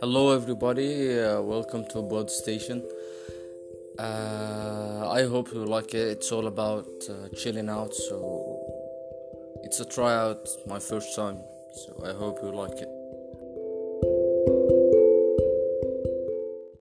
Hello, everybody. Uh, welcome to Budz Station. Uh, I hope you like it. It's all about uh, chilling out, so it's a tryout, my first time. So I hope you like it.